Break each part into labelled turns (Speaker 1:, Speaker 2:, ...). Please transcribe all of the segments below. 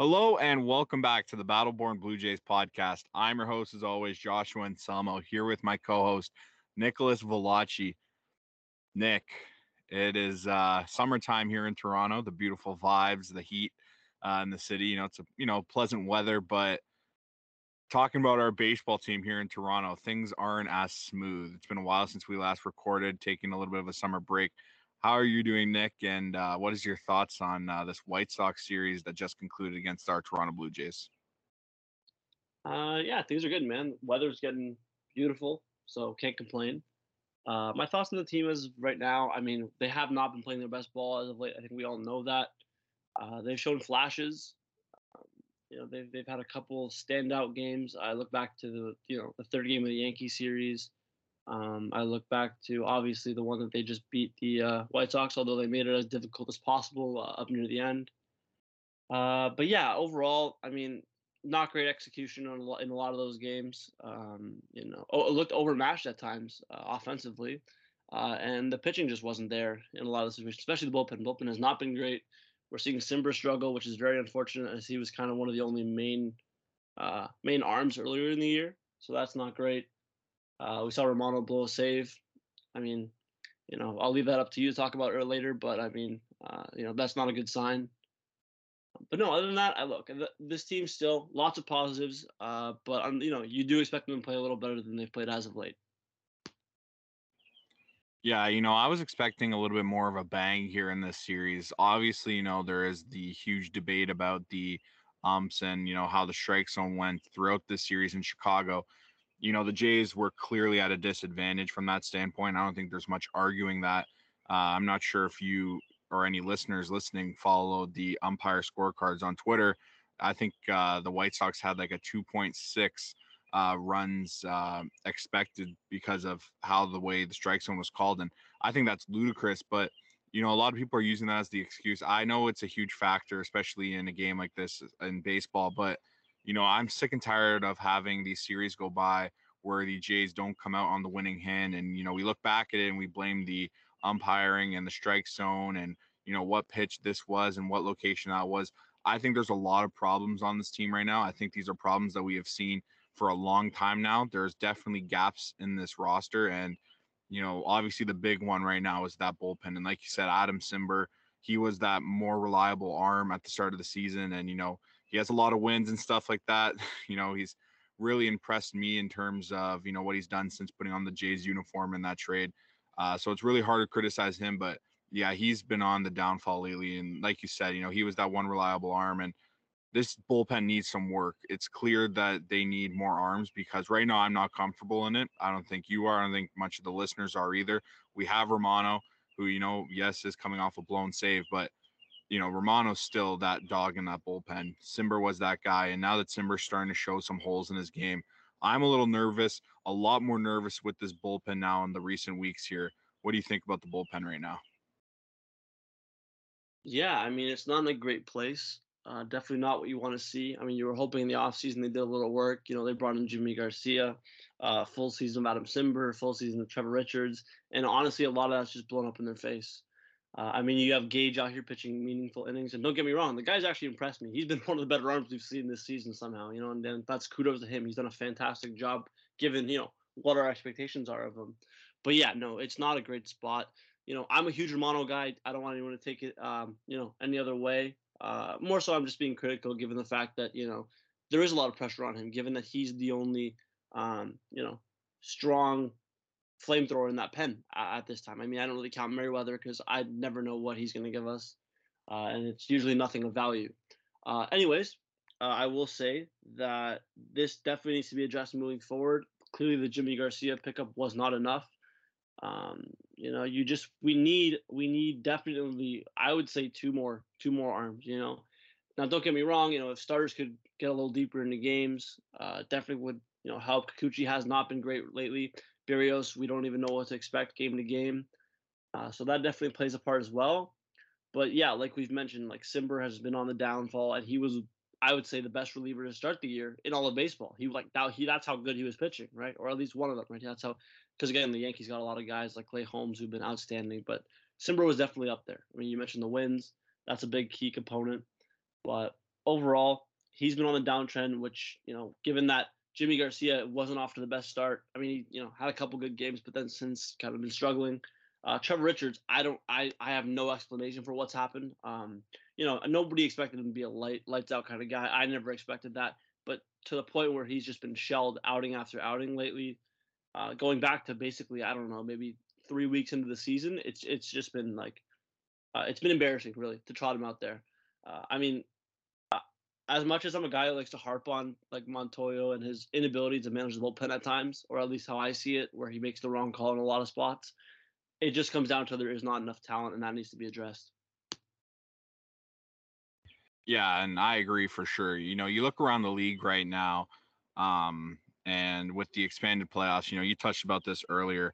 Speaker 1: Hello and welcome back to the Battle Born Blue Jays podcast. I'm your host, as always, Joshua Anselmo, here with my co-host Nicolas Velacci. Nick, it is uh, summertime here in Toronto. The beautiful vibes, the heat uh, in the city. You know, it's a you know pleasant weather, but talking about our baseball team here in Toronto, things aren't as smooth. It's been a while since we last recorded, taking a little bit of a summer break. How are you doing, Nick? And uh, what is your thoughts on uh, this White Sox series that just concluded against our Toronto Blue Jays?
Speaker 2: Uh, yeah, things are good, man. Weather's getting beautiful, so can't complain. Uh, my thoughts on the team is right now. I mean, they have not been playing their best ball as of late. I think we all know that. Uh, they've shown flashes. Um, you know, they've they've had a couple standout games. I look back to the you know the third game of the Yankee series. Um, I look back to obviously the one that they just beat the uh, White Sox, although they made it as difficult as possible uh, up near the end. Uh, but yeah, overall, I mean, not great execution on a lot, in a lot of those games. Um, you know, it looked overmatched at times uh, offensively, uh, and the pitching just wasn't there in a lot of the situations, especially the bullpen. Bullpen has not been great. We're seeing Cimber struggle, which is very unfortunate, as he was kind of one of the only main uh, main arms earlier in the year. So that's not great. Uh, we saw Romano blow a save. I mean, you know, I'll leave that up to you to talk about it later, but I mean, uh, you know, that's not a good sign. But no, other than that, I look this team still lots of positives. Uh, but um, you know, you do expect them to play a little better than they've played as of late.
Speaker 1: Yeah, you know, I was expecting a little bit more of a bang here in this series. Obviously, you know, there is the huge debate about the umps and, you know, how the strike zone went throughout this series in Chicago. You know, the Jays were clearly at a disadvantage from that standpoint. I don't think there's much arguing that. Uh, I'm not sure if you or any listeners listening followed the umpire scorecards on Twitter. I think uh, the White Sox had like a 2.6 uh, runs uh, expected because of how the way the strike zone was called, and I think that's ludicrous. But you know, a lot of people are using that as the excuse. I know it's a huge factor, especially in a game like this in baseball. But you know, I'm sick and tired of having these series go by where the Jays don't come out on the winning hand, and you know, we look back at it and we blame the umpiring and the strike zone and you know what pitch this was and what location that was. I think there's a lot of problems on this team right now. I think these are problems that we have seen for a long time now. There's definitely gaps in this roster. And, you know, obviously the big one right now is that bullpen. And like you said, Adam Cimber, he was that more reliable arm at the start of the season. And, you know, he has a lot of wins and stuff like that. You know, he's really impressed me in terms of, you know, what he's done since putting on the Jays uniform in that trade. Uh, so it's really hard to criticize him. But yeah, he's been on the downfall lately. And like you said, you know, he was that one reliable arm. And, this bullpen needs some work. It's clear that they need more arms because right now I'm not comfortable in it. I don't think you are. I don't think much of the listeners are either. We have Romano, who, you know, yes, is coming off a blown save, but, you know, Romano's still that dog in that bullpen. Cimber was that guy. And now that Cimber's starting to show some holes in his game, I'm a little nervous, a lot more nervous with this bullpen now in the recent weeks here. What do you think about the bullpen right now?
Speaker 2: Yeah, I mean, it's not in a great place. Uh, definitely not what you want to see. I mean, you were hoping in the offseason they did a little work. You know, they brought in Yimi Garcia, uh, full season of Adam Cimber, full season of Trevor Richards, and honestly, a lot of that's just blown up in their face. Uh, I mean, you have Gage out here pitching meaningful innings, and don't get me wrong, the guy's actually impressed me. He's been one of the better arms we've seen this season somehow. You know, and then that's kudos to him. He's done a fantastic job given you know what our expectations are of him. But yeah, no, it's not a great spot. You know, I'm a huge Romano guy. I don't want anyone to take it, um, you know, any other way. Uh, more so, I'm just being critical given the fact that you know there is a lot of pressure on him, given that he's the only um, you know strong flamethrower in that pen at, this time. I mean, I don't really count Merryweather because I never know what he's going to give us, uh, and it's usually nothing of value. Uh, anyways, uh, I will say that this definitely needs to be addressed moving forward. Clearly, the Yimi Garcia pickup was not enough. Um, You know, you just we need we need definitely I would say two more two more arms. You know, now don't get me wrong. You know, if starters could get a little deeper into games, uh, definitely would you know help. Kikuchi has not been great lately. Berrios, we don't even know what to expect game to game, uh, so that definitely plays a part as well. But yeah, like we've mentioned, like Cimber has been on the downfall, and he was I would say the best reliever to start the year in all of baseball. He like now he that's how good he was pitching, right? Or at least one of them, right? That's how because again the Yankees got a lot of guys like Clay Holmes who've been outstanding, but Cimber was definitely up there. I mean, you mentioned the wins, that's a big key component, but overall he's been on the downtrend. Which you know, given that Yimi Garcia wasn't off to the best start, I mean, he you know had a couple good games, but then since kind of been struggling. Uh, Trevor Richards, I don't, I, I have no explanation for what's happened. Um, you know, nobody expected him to be a light, lights out kind of guy. I never expected that, but to the point where he's just been shelled outing after outing lately, uh, going back to basically, I don't know, maybe three weeks into the season, it's it's just been like, uh, it's been embarrassing really to trot him out there. Uh, I mean, as much as I'm a guy who likes to harp on like Montoyo and his inability to manage the bullpen at times, or at least how I see it, where he makes the wrong call in a lot of spots it just comes down to there is not enough talent, and that needs to be addressed.
Speaker 1: Yeah, and I agree for sure. You know, you look around the league right now, um, and with the expanded playoffs, you know, you touched about this earlier.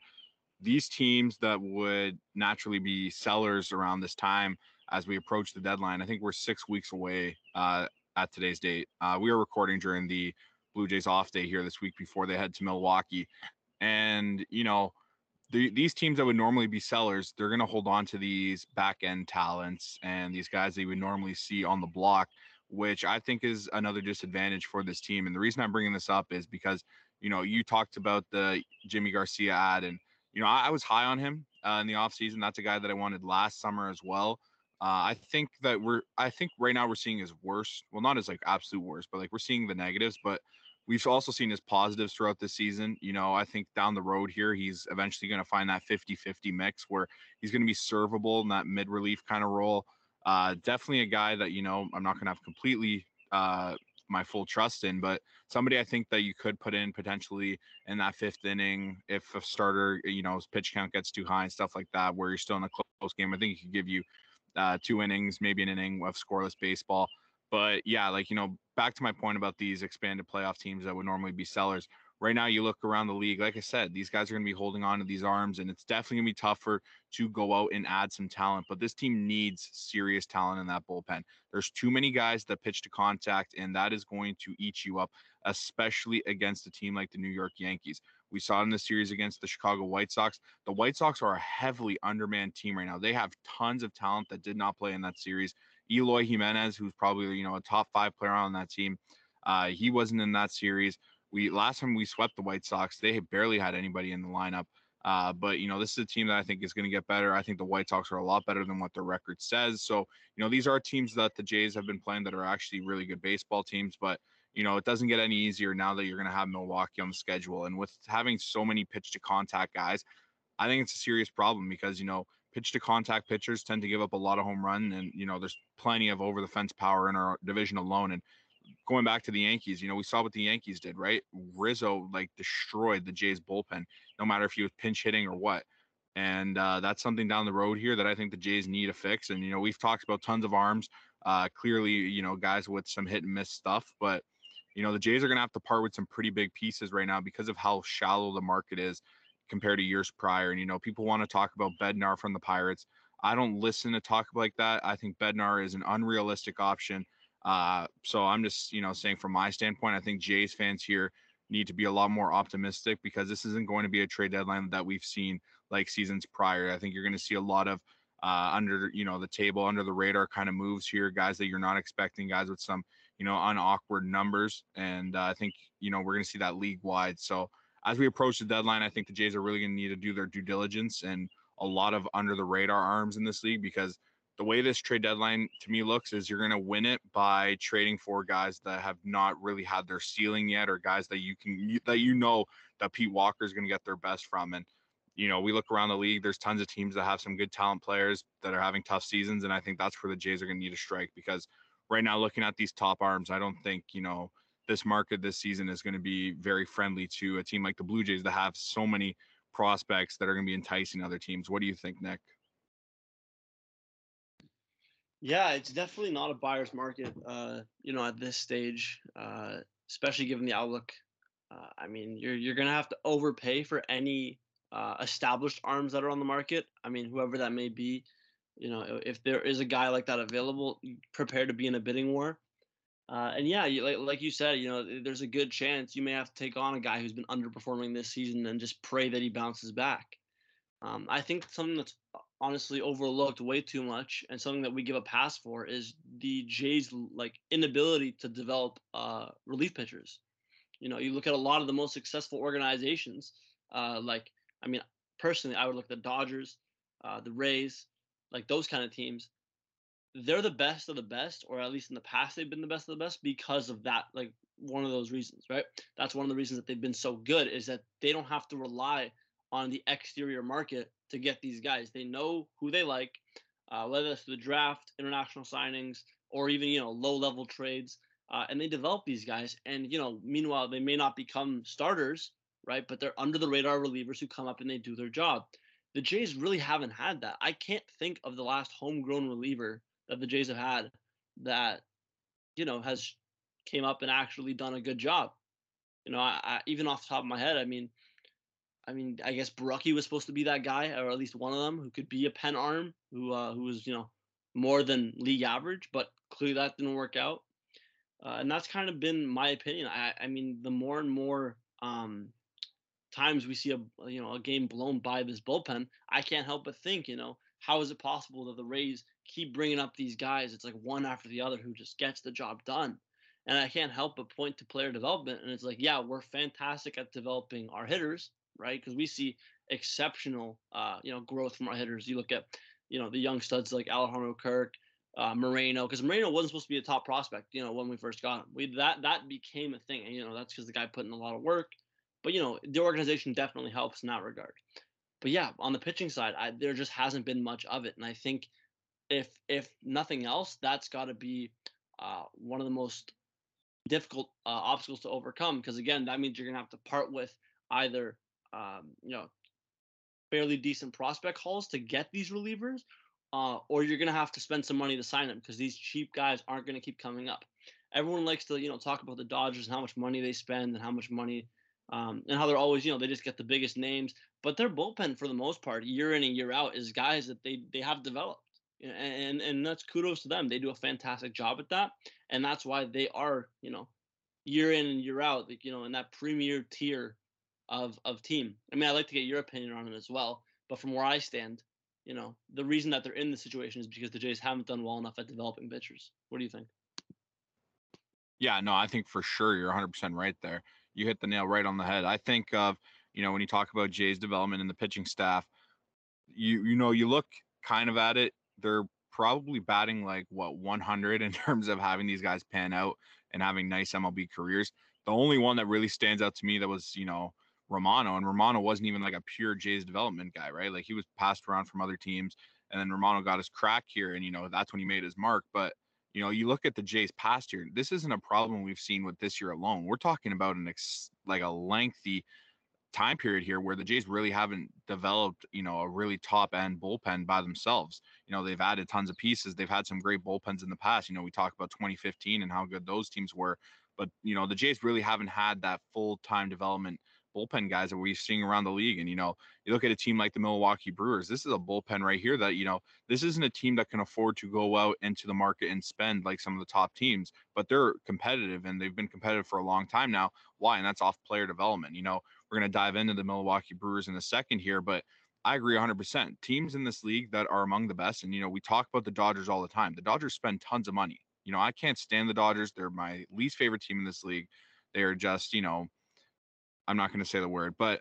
Speaker 1: These teams that would naturally be sellers around this time as we approach the deadline, I think we're six weeks away uh, at today's date. Uh, we are recording during the Blue Jays off day here this week before they head to Milwaukee. And, you know, the, these teams that would normally be sellers, they're going to hold on to these back end talents and these guys that you would normally see on the block, which I think is another disadvantage for this team. And the reason I'm bringing this up is because, you know, you talked about the Yimi Garcia ad, and, you know, I, I was high on him uh, in the offseason. That's a guy that I wanted last summer as well. Uh, I think that we're, I think right now we're seeing his worst. Well, not as like absolute worst, but like we're seeing the negatives. But We've also seen his positives throughout the season. You know, I think down the road here, he's eventually going to find that 50 50 mix where he's going to be servable in that mid relief kind of role. Uh, definitely a guy that, you know, I'm not going to have completely uh, my full trust in, but somebody I think that you could put in potentially in that fifth inning if a starter, you know, his pitch count gets too high and stuff like that, where you're still in a close game. I think he could give you uh, two innings, maybe an inning of scoreless baseball. But yeah, like, you know, back to my point about these expanded playoff teams that would normally be sellers. Right now, you look around the league, like I said, these guys are going to be holding on to these arms, and it's definitely going to be tougher to go out and add some talent. But this team needs serious talent in that bullpen. There's too many guys that pitch to contact, and that is going to eat you up, especially against a team like the New York Yankees. We saw it in the series against the Chicago White Sox. The White Sox are a heavily undermanned team right now. They have tons of talent that did not play in that series. Eloy Jimenez, who's probably you know a top five player on that team. Uh, he wasn't in that series. We last time we swept the White Sox, they barely had anybody in the lineup. Uh, but you know, this is a team that I think is going to get better. I think the White Sox are a lot better than what their record says. So you know, these are teams that the Jays have been playing that are actually really good baseball teams. But you know, it doesn't get any easier now that you're going to have Milwaukee on the schedule, and with having so many pitch to contact guys, I think it's a serious problem because you know pitch to contact pitchers tend to give up a lot of home run and you know there's plenty of over the fence power in our division alone and going back to the Yankees, you know, we saw what the Yankees did, right? Rizzo like destroyed the Jays bullpen, no matter if he was pinch hitting or what. And uh, that's something down the road here that I think the Jays need to fix. And you know, we've talked about tons of arms. Uh, clearly, you know, guys with some hit and miss stuff, but you know, the Jays are going to have to part with some pretty big pieces right now because of how shallow the market is compared to years prior. And, you know, people want to talk about Bednar from the Pirates. I don't listen to talk like that. I think Bednar is an unrealistic option. Uh, so I'm just, you know, saying from my standpoint, I think Jays fans here need to be a lot more optimistic because this isn't going to be a trade deadline that we've seen like seasons prior. I think you're going to see a lot of uh, under, you know, the table, under the radar kind of moves here, guys that you're not expecting, guys with some, you know, on awkward numbers. And uh, I think, you know, we're going to see that league wide. So, as we approach the deadline, I think the Jays are really going to need to do their due diligence and a lot of under the radar arms in this league because the way this trade deadline to me looks is you're going to win it by trading for guys that have not really had their ceiling yet or guys that you can that you know that Pete Walker is going to get their best from and you know we look around the league there's tons of teams that have some good talent players that are having tough seasons and I think that's where the Jays are going to need to strike because right now looking at these top arms I don't think you know this market this season is going to be very friendly to a team like the Blue Jays that have so many prospects that are going to be enticing other teams. What do you think, Nick?
Speaker 2: Yeah, it's definitely not a buyer's market, uh, you know, at this stage, uh, especially given the outlook. Uh, I mean, you're you're gonna have to overpay for any uh, established arms that are on the market. I mean, whoever that may be, you know, if there is a guy like that available, prepare to be in a bidding war. Uh, and yeah, you, like like you said, you know, there's a good chance you may have to take on a guy who's been underperforming this season and just pray that he bounces back. Um, I think something that's honestly overlooked way too much and something that we give a pass for is the Jays like inability to develop uh, relief pitchers. You know, you look at a lot of the most successful organizations, uh, like I mean, personally, I would look at the Dodgers, uh, the Rays, like those kind of teams they're the best of the best, or at least in the past they've been the best of the best because of that. Like one of those reasons, right? That's one of the reasons that they've been so good is that they don't have to rely on the exterior market to get these guys. They know who they like, uh, whether it's the draft, international signings, or even you know low level trades, uh, and they develop these guys. And you know, meanwhile, they may not become starters, right? But they're under the radar relievers who come up and they do their job. The Jays really haven't had that. I can't think of the last homegrown reliever that the Jays have had that you know has came up and actually done a good job. You know, I, I, even off the top of my head, I mean, I mean, I guess Borucki was supposed to be that guy, or at least one of them, who could be a pen arm, who uh, who was you know more than league average, but clearly that didn't work out. Uh, and that's kind of been my opinion. I, I mean, the more and more um, times we see a you know a game blown by this bullpen, I can't help but think, you know, how is it possible that the Rays keep bringing up these guys? It's like one after the other who just gets the job done. And I can't help but point to player development. And it's like, yeah, we're fantastic at developing our hitters, right? Because we see exceptional, uh, you know, growth from our hitters. You look at, you know, the young studs like Alejandro Kirk, uh, Moreno, because Moreno wasn't supposed to be a top prospect, you know, when we first got him. We that that became a thing, and you know that's because the guy put in a lot of work. But you know, the organization definitely helps in that regard but yeah, on the pitching side, I, there just hasn't been much of it, and I think if if nothing else, that's got to be uh, one of the most difficult uh, obstacles to overcome. Because again, that means you're gonna have to part with either um, you know fairly decent prospect hauls to get these relievers, uh, or you're gonna have to spend some money to sign them because these cheap guys aren't gonna keep coming up. Everyone likes to you know talk about the Dodgers and how much money they spend and how much money um, and how they're always, you know, they just get the biggest names. But their bullpen, for the most part, year in and year out, is guys that they they have developed, and and that's kudos to them. They do a fantastic job at that, and that's why they are, you know, year in and year out, like you know, in that premier tier of of team. I mean, I'd like to get your opinion on it as well. But from where I stand, you know, the reason that they're in the situation is because the Jays haven't done well enough at developing pitchers. What do you think?
Speaker 1: Yeah, no, I think for sure you're 100% right there you hit the nail right on the head. I think of, you know, when you talk about Jay's development in the pitching staff, you you know, you look kind of at it, they're probably batting like what 100 in terms of having these guys pan out and having nice MLB careers. The only one that really stands out to me that was, you know, Romano, and Romano wasn't even like a pure Jays development guy, right? Like he was passed around from other teams, and then Romano got his crack here, and you know that's when he made his mark. But you know, you look at the Jays past year. This isn't a problem we've seen with this year alone. We're talking about an ex, like a lengthy time period here where the Jays really haven't developed, you know, a really top end bullpen by themselves. You know, they've added tons of pieces. They've had some great bullpens in the past. You know, we talk about 2015 and how good those teams were, but you know, the Jays really haven't had that full time development bullpen guys that we're seeing around the league. And, you know, you look at a team like the Milwaukee Brewers, this is a bullpen right here that, you know, this isn't a team that can afford to go out into the market and spend like some of the top teams, but they're competitive and they've been competitive for a long time now. Why? And that's off player development. You know, we're going to dive into the Milwaukee Brewers in a second here, but I agree 100%. Teams in this league that are among the best, and, you know, we talk about the Dodgers all the time. The Dodgers spend tons of money. You know, I can't stand the Dodgers. They're my least favorite team in this league. They are just, you know, I'm not going to say the word, but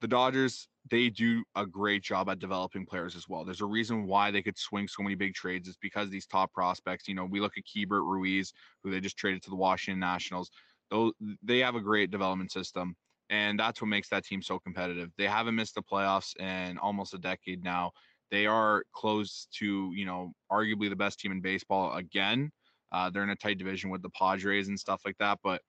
Speaker 1: the Dodgers, they do a great job at developing players as well. There's a reason why they could swing so many big trades. It's because these top prospects, you know, we look at Keibert Ruiz, who they just traded to the Washington Nationals. Those they have a great development system, and that's what makes that team so competitive. They haven't missed the playoffs in almost a decade now. They are close to, you know, arguably the best team in baseball again. Uh, they're in a tight division with the Padres and stuff like that, but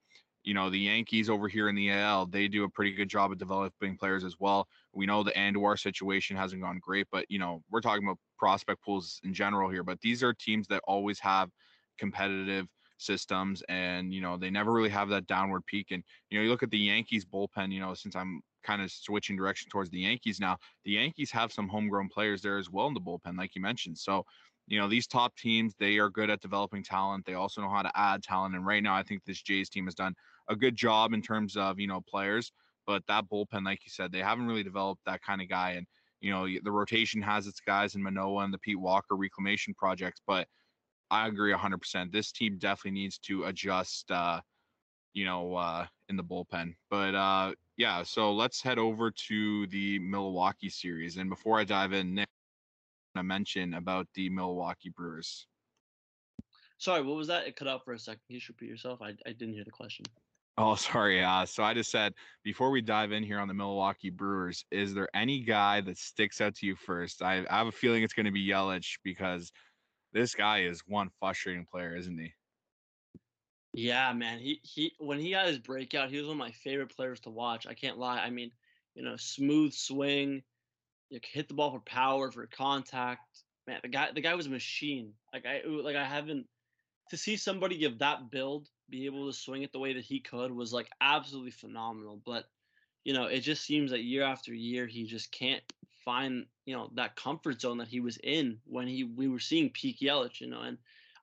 Speaker 1: you know, the Yankees over here in the AL, they do a pretty good job of developing players as well. We know the Andujar situation hasn't gone great, but you know, we're talking about prospect pools in general here. But these are teams that always have competitive systems and you know they never really have that downward peak and you know you look at the yankees bullpen you know since i'm kind of switching direction towards the yankees now the yankees have some homegrown players there as well in the bullpen like you mentioned so you know these top teams they are good at developing talent they also know how to add talent and right now i think this jays team has done a good job in terms of you know players but that bullpen like you said they haven't really developed that kind of guy and you know the rotation has its guys in manoah and the pete walker reclamation projects but I agree 100%. This team definitely needs to adjust, uh, you know, uh, in the bullpen. But uh, yeah, so let's head over to the Milwaukee series. And before I dive in, Nick, I mention about the Milwaukee Brewers.
Speaker 2: Sorry, what was that? It cut out for a second. Can you repeat yourself? I, I didn't hear the question.
Speaker 1: Oh, sorry. Uh, so I just said before we dive in here on the Milwaukee Brewers, is there any guy that sticks out to you first? I, I have a feeling it's going to be Yelich because – this guy is one frustrating player, isn't he?
Speaker 2: Yeah, man. He he when he got his breakout, he was one of my favorite players to watch. I can't lie. I mean, you know, smooth swing, you hit the ball for power, for contact. Man, the guy the guy was a machine. Like I like I haven't to see somebody give that build, be able to swing it the way that he could was like absolutely phenomenal. But you know, it just seems that year after year he just can't find you know that comfort zone that he was in when he we were seeing peak Yelich, you know. And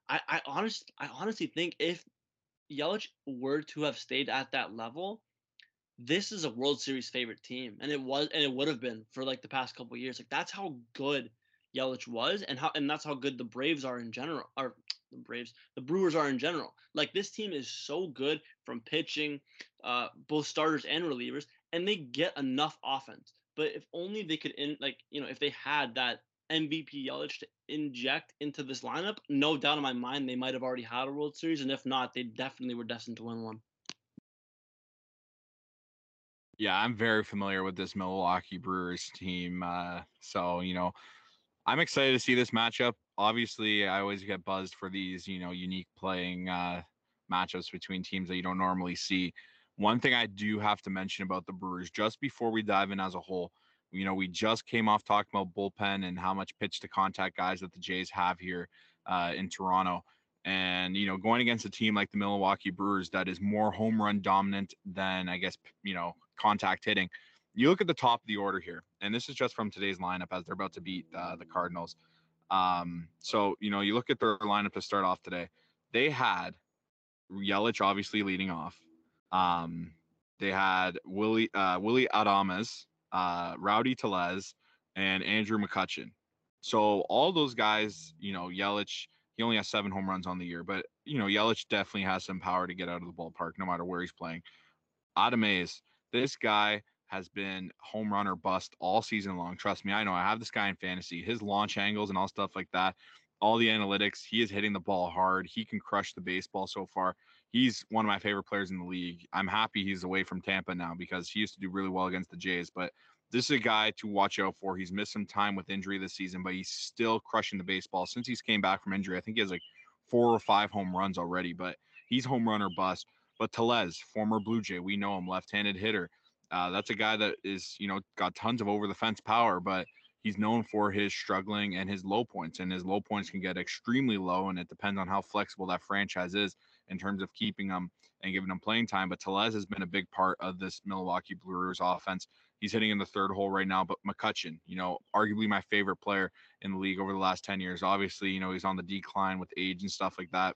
Speaker 2: I I honest I honestly think if Yelich were to have stayed at that level, this is a World Series favorite team, and it was and it would have been for like the past couple years. Like that's how good Yelich was, and how and that's how good the Braves are in general. Or the Braves, the Brewers are in general. Like this team is so good from pitching, uh, both starters and relievers, and they get enough offense. But if only they could, in like you know, if they had that MVP Yelich to inject into this lineup, no doubt in my mind they might have already had a World Series, and if not, they definitely were destined to win one.
Speaker 1: Yeah, I'm very familiar with this Milwaukee Brewers team. Uh, so you know, I'm excited to see this matchup. Obviously, I always get buzzed for these, you know, unique playing uh, matchups between teams that you don't normally see. One thing I do have to mention about the Brewers, just before we dive in as a whole, you know, we just came off talking about bullpen and how much pitch to contact guys that the Jays have here uh, in Toronto. And, you know, going against a team like the Milwaukee Brewers that is more home run dominant than, I guess, you know, contact hitting. You look at the top of the order here, and this is just from today's lineup as they're about to beat uh, the Cardinals. Um, so, you know, you look at their lineup to start off today. They had Yelich obviously leading off. Um, they had Willie uh, Willy Adames, uh, Rowdy Tellez, and Andrew McCutchen. So all those guys, you know, Yelich, he only has seven home runs on the year, but you know, Yelich definitely has some power to get out of the ballpark no matter where he's playing. Adames, this guy has been home run or bust all season long. Trust me, I know. I have this guy in fantasy. His launch angles and all stuff like that, all the analytics, he is hitting the ball hard. He can crush the baseball so far he's one of my favorite players in the league. I'm happy he's away from Tampa now because he used to do really well against the Jays. But this is a guy to watch out for. He's missed some time with injury this season, but he's still crushing the baseball since he's came back from injury. I think he has like four or five home runs already, but he's home run or bust. But Tellez, former Blue Jay, we know him, left-handed hitter. Uh, that's a guy that is, you know, got tons of over the fence power, but he's known for his struggling and his low points. And his low points can get extremely low, and it depends on how flexible that franchise is in terms of keeping them and giving them playing time. But Tellez has been a big part of this Milwaukee Brewers offense. He's hitting in the third hole right now, but McCutchen, you know, arguably my favorite player in the league over the last 10 years. Obviously, you know, he's on the decline with age and stuff like that.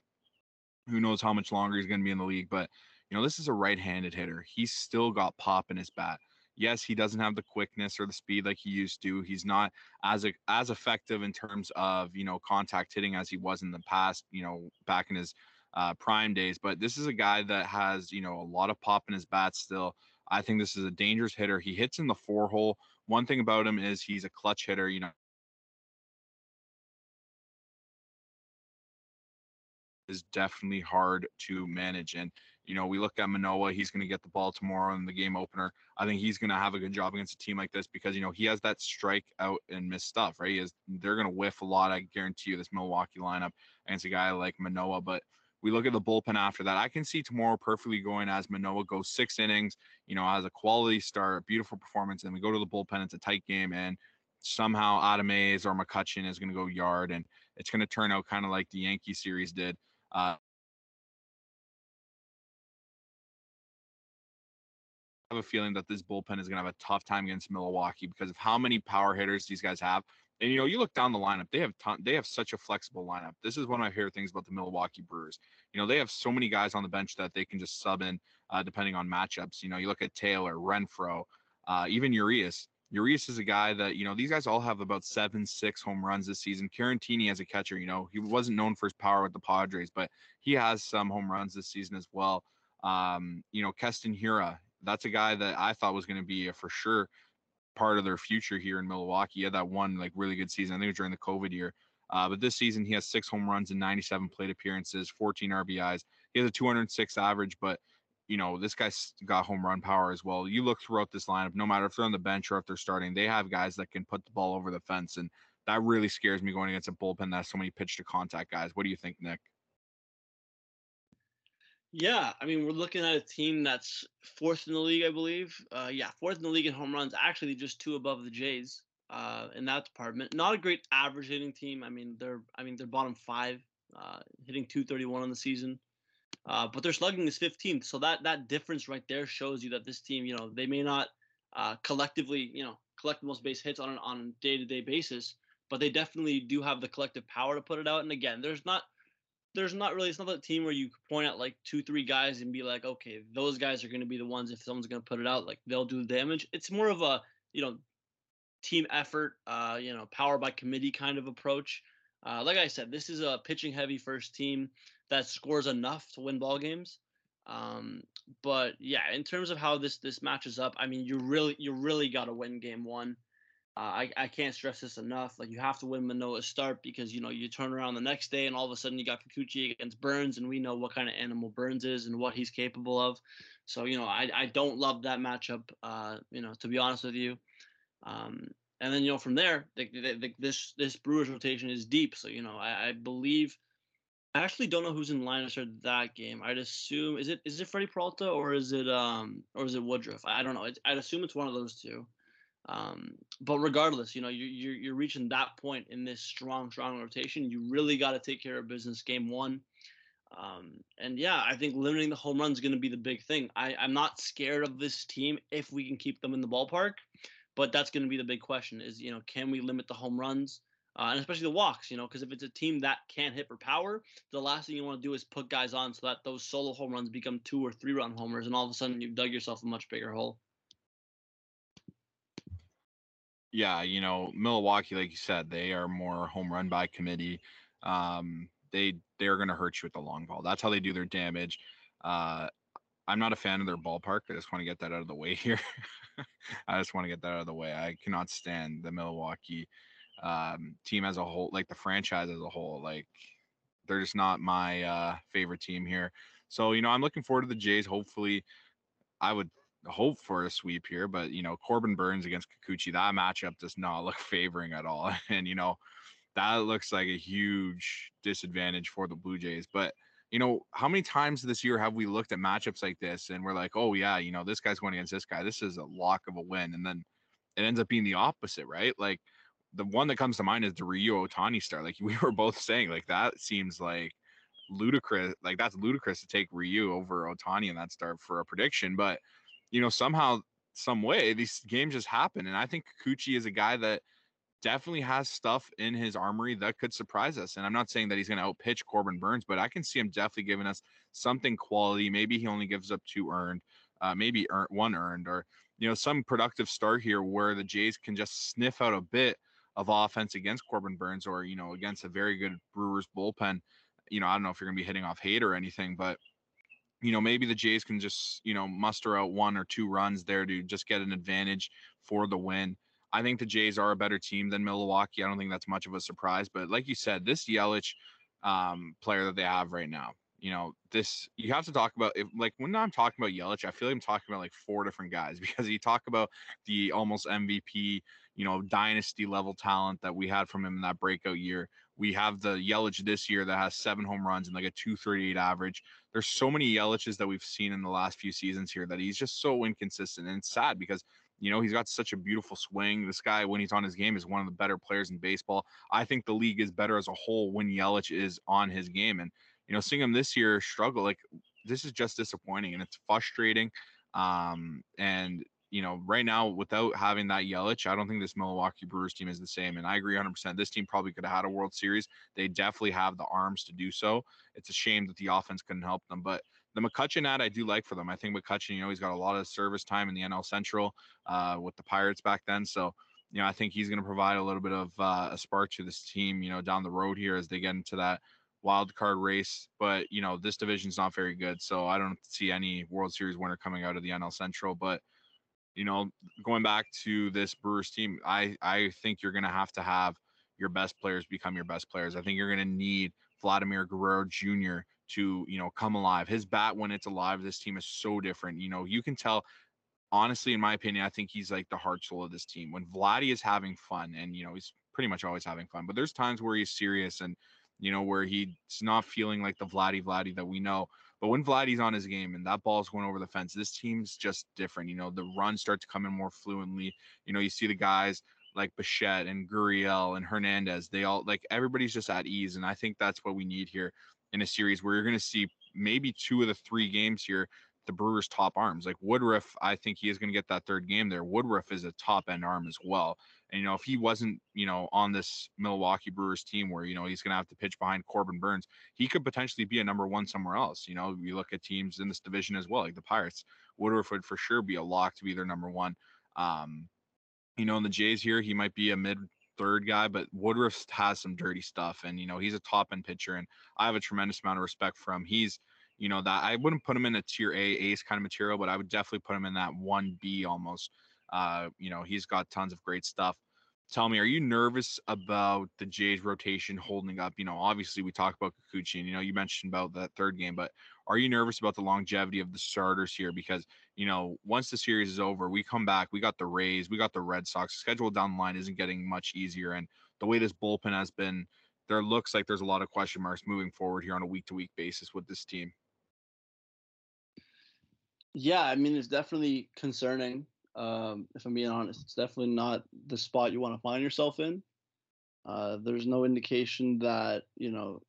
Speaker 1: Who knows how much longer he's going to be in the league, but you know, this is a right-handed hitter. He's still got pop in his bat. Yes, he doesn't have the quickness or the speed like he used to. He's not as a, as effective in terms of you know contact hitting as he was in the past. You know, back in his uh, prime days. But this is a guy that has, you know, a lot of pop in his bat still. I think this is a dangerous hitter. He hits in the four hole. One thing about him is he's a clutch hitter. You know, is definitely hard to manage. And, you know, we look at Manoah, he's going to get the ball tomorrow in the game opener. I think he's going to have a good job against a team like this because, you know, he has that strike out and miss stuff, right? He is, they're going to whiff a lot. I guarantee you this Milwaukee lineup against a guy like Manoah. But we look at the bullpen after that. I can see tomorrow perfectly going as Manoah goes six innings, you know, has a quality start, beautiful performance, and we go to the bullpen. It's a tight game, and somehow Adames or McCutchen is going to go yard, and it's going to turn out kind of like the Yankee series did. Uh, have a feeling that this bullpen is going to have a tough time against Milwaukee because of how many power hitters these guys have. And you know, you look down the lineup; they have ton, they have such a flexible lineup. This is one of my favorite things about the Milwaukee Brewers. You know, they have so many guys on the bench that they can just sub in uh, depending on matchups. You know, you look at Taylor, Renfro, uh, even Urias. Urias is a guy that you know these guys all have about seven, six home runs this season. Caratini as a catcher, you know, he wasn't known for his power with the Padres, but he has some home runs this season as well. Um, you know, Keston Hiura, that's a guy that I thought was going to be a for sure part of their future here in Milwaukee. He had that one like really good season. I think it was during the COVID year. Uh, but this season he has six home runs and 97 plate appearances, 14 RBIs. He has a 206 average, but you know this guy's got home run power as well. You look throughout this lineup, no matter if they're on the bench or if they're starting, they have guys that can put the ball over the fence, and that really scares me going against a bullpen that has so many pitch to contact guys. What do you think, Nick?
Speaker 2: Yeah, I mean, we're looking at a team that's fourth in the league, I believe. Uh, yeah, fourth in the league in home runs, actually just two above the Jays uh, in that department. Not a great average hitting team. I mean, they're I mean they're bottom five, uh, hitting 231 on the season, uh, but their slugging is 15th. So that that difference right there shows you that this team, you know, they may not uh, collectively, you know, collect the most base hits on an on day to day basis, but they definitely do have the collective power to put it out. And again, there's not there's not really it's not a team where you point out like two three guys and be like okay those guys are going to be the ones if someone's going to put it out like they'll do the damage. It's more of a you know team effort uh you know power by committee kind of approach. Uh like i said this is a pitching heavy first team that scores enough to win ball games. Um but yeah in terms of how this this matches up i mean you really you really got to win game one uh, I, I can't stress this enough. Like you have to win Manoah's start because you know you turn around the next day and all of a sudden you got Kikuchi against Burnes and we know what kind of animal Burnes is and what he's capable of. So you know I, I don't love that matchup. Uh, you know to be honest with you. Um, and then you know from there the, the, the, this this Brewers rotation is deep. So you know I, I believe. I actually don't know who's in line to start that game. I'd assume is it is it Freddie Peralta or is it um or is it Woodruff? I don't know. It's, I'd assume it's one of those two. Um, but regardless, you know, you're, you're, you're reaching that point in this strong, strong rotation. You really got to take care of business game one. Um, and yeah, I think limiting the home run is going to be the big thing. I, I'm not scared of this team if we can keep them in the ballpark, but that's going to be the big question is, you know, can we limit the home runs? Uh, and especially the walks, you know, because if it's a team that can't hit for power, the last thing you want to do is put guys on so that those solo home runs become two or three run homers, and all of a sudden you've dug yourself a much bigger hole
Speaker 1: yeah, you know, Milwaukee, like you said, they are more home run by committee. Um, they they're going to hurt you with the long ball. That's how they do their damage. Uh, I'm not a fan of their ballpark. I just want to get that out of the way here. I just want to get that out of the way. I cannot stand the Milwaukee um, team as a whole, like the franchise as a whole. Like they're just not my uh, favorite team here. So you know, I'm looking forward to the Jays. Hopefully, I would hope for a sweep here, but you know, Corbin Burnes against Kikuchi, that matchup does not look favoring at all. And you know, that looks like a huge disadvantage for the Blue Jays. But you know, how many times this year have we looked at matchups like this and we're like, oh yeah, you know, this guy's going against this guy. This is a lock of a win. And then it ends up being the opposite, right? Like the one that comes to mind is the Ryu Ohtani start. Like we were both saying, like that seems like ludicrous. Like that's ludicrous to take Ryu over Ohtani in that start for a prediction. But you know, somehow, some way, these games just happen. And I think Kikuchi is a guy that definitely has stuff in his armory that could surprise us. And I'm not saying that he's going to outpitch Corbin Burnes, but I can see him definitely giving us something quality. Maybe he only gives up two earned, uh, maybe earned, one earned, or you know, some productive start here where the Jays can just sniff out a bit of offense against Corbin Burnes, or you know, against a very good Brewers bullpen. You know, I don't know if you're going to be hitting off Hader or anything, but you know, maybe the Jays can just, you know, muster out one or two runs there to just get an advantage for the win. I think the Jays are a better team than Milwaukee. I don't think that's much of a surprise. But like you said, this Yelich um, player that they have right now, you know, this you have to talk about if like when I'm talking about Yelich, I feel like I'm talking about like four different guys because you talk about the almost MVP, you know, dynasty level talent that we had from him in that breakout year. We have the Yelich this year that has seven home runs and like a 238 average. There's so many Yeliches that we've seen in the last few seasons here that he's just so inconsistent. And it's sad because you know, he's got such a beautiful swing. This guy, when he's on his game, is one of the better players in baseball. I think the league is better as a whole when Yelich is on his game. And you know, seeing him this year struggle, like this is just disappointing and it's frustrating. Um, and you know, right now without having that Yelich, I don't think this Milwaukee Brewers team is the same. And I agree 100%. This team probably could have had a World Series. They definitely have the arms to do so. It's a shame that the offense couldn't help them. But the McCutchen ad I do like for them. I think McCutchen, you know, he's got a lot of service time in the NL Central uh, with the Pirates back then. So, you know, I think he's going to provide a little bit of uh, a spark to this team, you know, down the road here as they get into that wild card race. But you know, this division's not very good, so I don't see any World Series winner coming out of the NL Central. But you know, going back to this Brewers team, I I think you're gonna have to have your best players become your best players. I think you're gonna need Vladimir Guerrero Jr. to you know come alive. His bat when it's alive, this team is so different. You know, you can tell. Honestly, in my opinion, I think he's like the heart soul of this team. When Vladdy is having fun, and you know he's pretty much always having fun, but there's times where he's serious and you know, where he's not feeling like the Vladdy Vladdy that we know. But when Vladdy's on his game and that ball's going over the fence, this team's just different. You know, the runs start to come in more fluently. You know, you see the guys like Bichette and Gurriel and Hernandez. They all like everybody's just at ease. And I think that's what we need here in a series where you're going to see maybe two of the three games here the Brewers' top arms. Like Woodruff, I think he is going to get that third game there. Woodruff is a top end arm as well. And, you know, if he wasn't, you know, on this Milwaukee Brewers team where, you know, he's going to have to pitch behind Corbin Burnes, he could potentially be a number one somewhere else. You know, you look at teams in this division as well, like the Pirates. Woodruff would for sure be a lock to be their number one. Um, you know, in the Jays here, he might be a mid third guy, but Woodruff has some dirty stuff. And, you know, he's a top end pitcher. And I have a tremendous amount of respect for him. He's, you know, that I wouldn't put him in a tier A ace kind of material, but I would definitely put him in that one B almost. Uh, you know, he's got tons of great stuff. Tell me, are you nervous about the Jays rotation holding up? You know, obviously we talked about Kikuchi, and you know, you mentioned about that third game, but are you nervous about the longevity of the starters here? Because you know, once the series is over, we come back, we got the Rays, we got the Red Sox. schedule down the line isn't getting much easier, and the way this bullpen has been, there looks like there's a lot of question marks moving forward here on a week to week basis with this team.
Speaker 2: Yeah, I mean, it's definitely concerning. Um, if I'm being honest, it's definitely not the spot you want to find yourself in. Uh, there's no indication that you know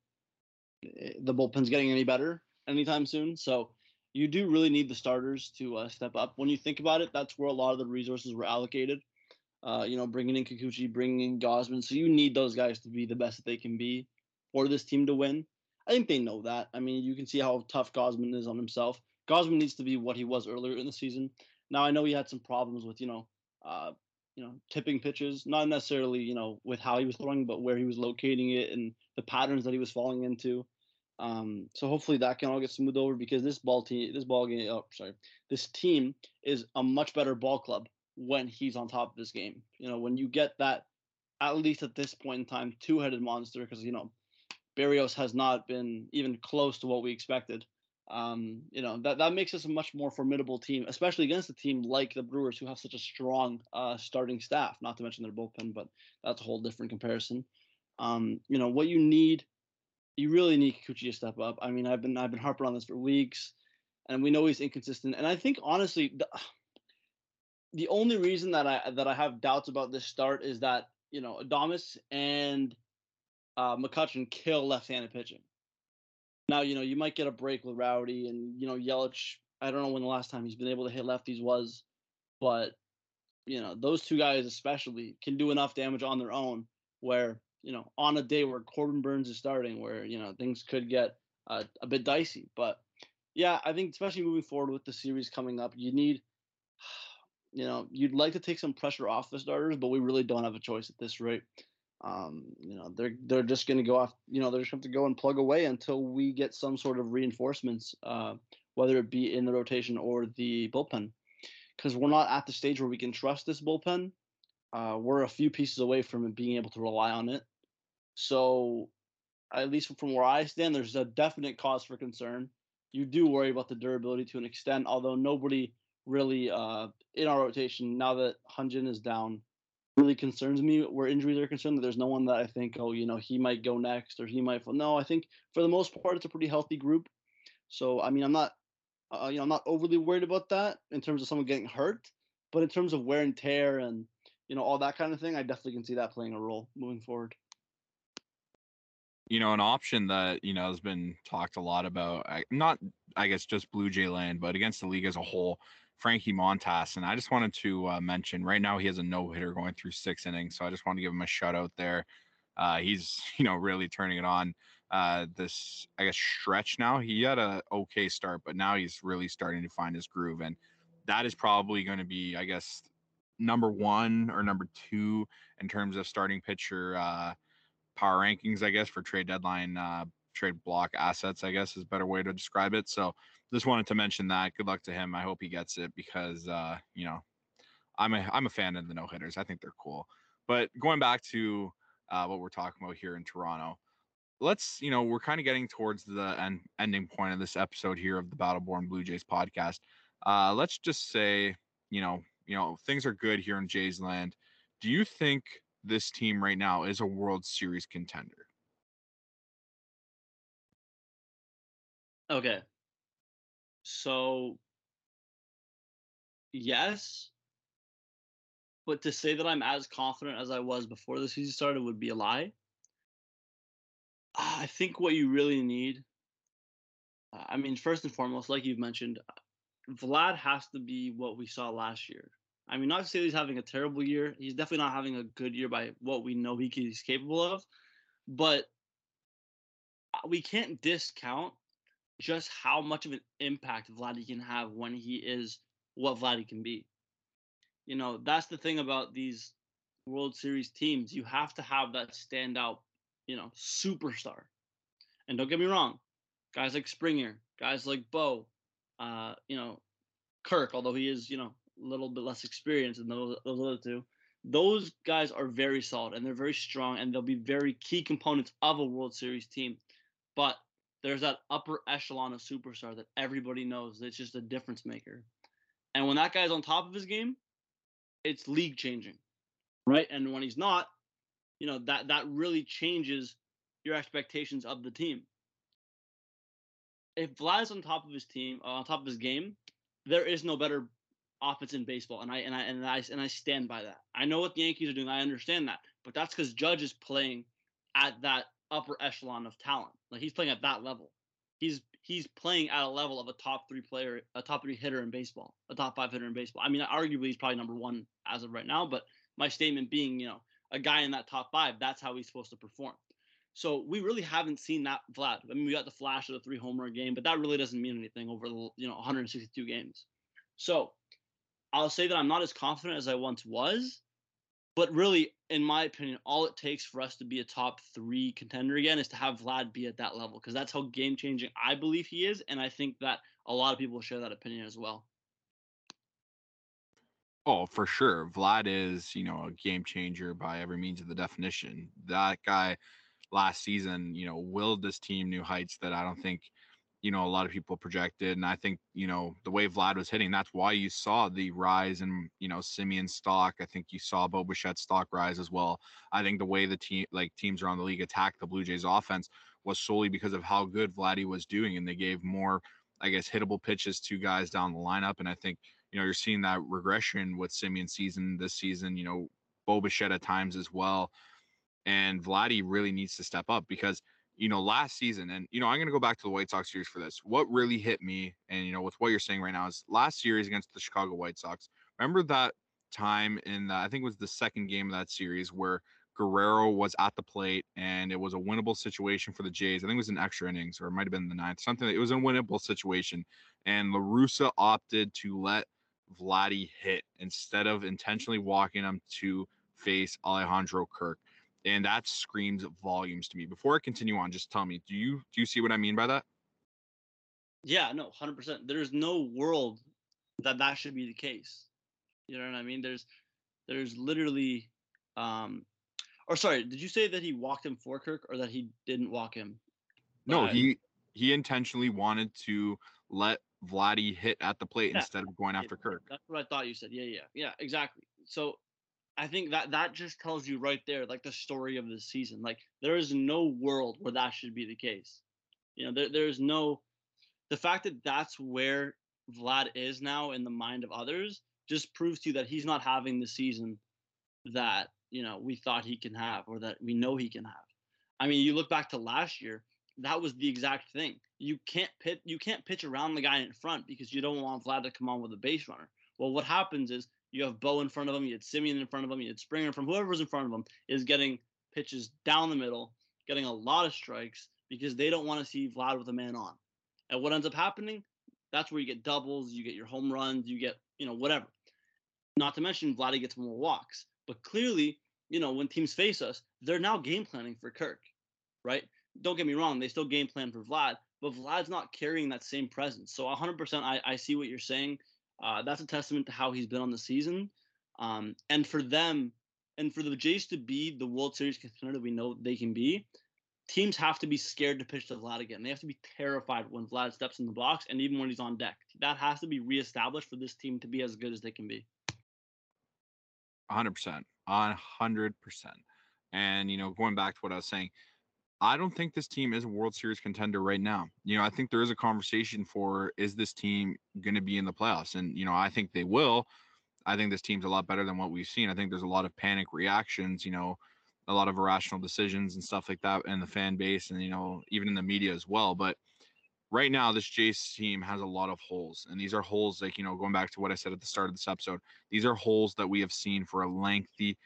Speaker 2: eh, the bullpen's getting any better anytime soon. So you do really need the starters to uh, step up. When you think about it, that's where a lot of the resources were allocated. Uh, you know, bringing in Kikuchi, bringing in Gausman. So you need those guys to be the best that they can be for this team to win. I think they know that. I mean, you can see how tough Gausman is on himself. Gausman needs to be what he was earlier in the season. Now I know he had some problems with you know, uh, you know, tipping pitches, not necessarily you know with how he was throwing, but where he was locating it and the patterns that he was falling into. Um, so hopefully that can all get smoothed over because this ball team, this ball game, oh sorry, this team is a much better ball club when he's on top of this game. You know, when you get that, at least at this point in time, two-headed monster, because you know, Berrios has not been even close to what we expected. Um, you know that that makes us a much more formidable team, especially against a team like the Brewers, who have such a strong uh, starting staff. Not to mention their bullpen, but that's a whole different comparison. Um, you know what you need, you really need Kikuchi to step up. I mean, I've been I've been harping on this for weeks, and we know he's inconsistent. And I think honestly, the, the only reason that I that I have doubts about this start is that you know Adames and uh, McCutchen kill left-handed pitching. Now, you know, you might get a break with Rowdy and, you know, Yelich. I don't know when the last time he's been able to hit lefties was, but, you know, those two guys especially can do enough damage on their own where, you know, on a day where Corbin Burnes is starting, where, you know, things could get uh, a bit dicey. But yeah, I think especially moving forward with the series coming up, you need, you know, you'd like to take some pressure off the starters, but we really don't have a choice at this rate um, you know, they're they're just going to go off. You know, they're just going to go and plug away until we get some sort of reinforcements, uh, whether it be in the rotation or the bullpen, because we're not at the stage where we can trust this bullpen. Uh, we're a few pieces away from being able to rely on it. So, at least from where I stand, there's a definite cause for concern. You do worry about the durability to an extent, although nobody really uh, in our rotation now that Hyunjin is down really concerns me where injuries are concerned. That there's no one that I think, oh, you know, he might go next or he might. No, I think for the most part, it's a pretty healthy group. So I mean, I'm not, uh, you know, I'm not overly worried about that in terms of someone getting hurt, but in terms of wear and tear and you know all that kind of thing, I definitely can see that playing a role moving forward.
Speaker 1: You know, an option that you know has been talked a lot about, not I guess just Blue Jay land, but against the league as a whole Frankie Montas. And I just wanted to uh, mention right now he has a no hitter going through six innings. So I just want to give him a shout out there. Uh, he's, you know, really turning it on uh, this, I guess, stretch now. He had a okay start, but now he's really starting to find his groove. And that is probably going to be, I guess, number one or number two in terms of starting pitcher uh, power rankings, I guess, for trade deadline, uh, trade block assets, I guess is a better way to describe it. So just wanted to mention that. Good luck to him. I hope he gets it because uh, you know, I'm a I'm a fan of the no hitters. I think they're cool. But going back to uh, what we're talking about here in Toronto, let's you know we're kind of getting towards the end, ending point of this episode here of the Battle Born Blue Jays podcast. Uh, let's just say you know you know things are good here in Jays land. Do you think this team right now is a World Series contender?
Speaker 2: Okay. So, yes, but to say that I'm as confident as I was before the season started would be a lie. I think what you really need, I mean, first and foremost, like you've mentioned, Vlad has to be what we saw last year. I mean, not to say he's having a terrible year. He's definitely not having a good year by what we know he's capable of. But uh, we can't discount just how much of an impact Vladdy can have when he is what Vladdy can be. You know, that's the thing about these World Series teams. You have to have that standout, you know, superstar. And don't get me wrong, guys like Springer, guys like Bo, uh, you know, Kirk, although he is, you know, a little bit less experienced than those, those other two, those guys are very solid and they're very strong and they'll be very key components of a World Series team. But there's that upper echelon of superstar that everybody knows that's just a difference maker. And when that guy's on top of his game, it's league changing. Right? And when he's not, you know, that that really changes your expectations of the team. If Vlad's on top of his team, uh, on top of his game, there is no better offense in baseball, and I and I and I and I stand by that. I know what the Yankees are doing. I understand that, but that's because Judge is playing at that upper echelon of talent. Like he's playing at that level. He's he's playing at a level of a top three player, a top three hitter in baseball, a top five hitter in baseball. I mean, arguably he's probably number one as of right now. But my statement being, you know, a guy in that top five, that's how he's supposed to perform. So we really haven't seen that Vlad. I mean, we got the flash of the three homer game, but that really doesn't mean anything over the you know 162 games. So I'll say that I'm not as confident as I once was, but really, in my opinion, all it takes for us to be a top three contender again is to have Vlad be at that level because that's how game changing I believe he is, and I think that a lot of people share that opinion as well.
Speaker 1: Oh, for sure. Vlad is, you know, a game changer by every means of the definition. That guy last season, you know, willed this team new heights that I don't think you know a lot of people projected and i think you know the way vlad was hitting that's why you saw the rise in you know Semien stock. I think you saw bo Bichette stock rise as well. I think the way the team like teams around the league attacked the blue jays offense was solely because of how good vladdy was doing and they gave more i guess hittable pitches to guys down the lineup and i think you know you're seeing that regression with Semien season this season you know bo Bichette at times as well and vladdy really needs to step up because you know, last season, and you know, I'm gonna go back to the White Sox series for this. What really hit me, and you know, with what you're saying right now, is last series against the Chicago White Sox. Remember that time in the, I think it was the second game of that series where Guerrero was at the plate and it was a winnable situation for the Jays. I think it was in extra innings or it might have been the ninth, something. It was a winnable situation, and La Russa opted to let Vladdy hit instead of intentionally walking him to face Alejandro Kirk and that screams volumes to me. Before I continue on, just tell me, do you do you see what I mean by that?
Speaker 2: Yeah, no, hundred percent. There's no world that that should be the case. You know what I mean? There's there's literally, um, Or sorry, did you say that he walked him for Kirk or that he didn't walk him?
Speaker 1: No, he he intentionally wanted to let Vladdy hit at the plate
Speaker 2: Yeah.
Speaker 1: instead of going after Kirk.
Speaker 2: That's what I thought you said. Yeah, yeah, yeah, exactly. So I think that that just tells you right there, like the story of the season. Like there is no world where that should be the case. You know, there, there's no the fact that that's where Vlad is now in the mind of others just proves to you that he's not having the season that you know we thought he can have or that we know he can have. I mean, you look back to last year, that was the exact thing. You can't pit you can't pitch around the guy in front because you don't want Vlad to come on with a base runner. Well, what happens is you have Bo in front of him, you had Semien in front of him, you had Springer from whoever's in front of him is getting pitches down the middle, getting a lot of strikes because they don't want to see Vlad with a man on. And what ends up happening? That's where you get doubles, you get your home runs, you get, you know, whatever. Not to mention Vladdy gets more walks. But clearly, you know, when teams face us, they're now game planning for Kirk, right? Don't get me wrong, they still game plan for Vlad, but Vlad's not carrying that same presence. So 100%, I, I see what you're saying. Uh, that's a testament to how he's been on the season. Um, and for them, and for the Jays to be the World Series contender that we know they can be, teams have to be scared to pitch to Vlad again. They have to be terrified when Vlad steps in the box and even when he's on deck. That has to be reestablished for this team to be as good as they can be.
Speaker 1: 100%. 100%. And, you know, going back to what I was saying, I don't think this team is a World Series contender right now. You know, I think there is a conversation for is this team going to be in the playoffs? And, you know, I think they will. I think this team's a lot better than what we've seen. I think there's a lot of panic reactions, you know, a lot of irrational decisions and stuff like that in the fan base and, you know, even in the media as well. But right now, this Jays team has a lot of holes. And these are holes, like, you know, going back to what I said at the start of this episode, these are holes that we have seen for a lengthy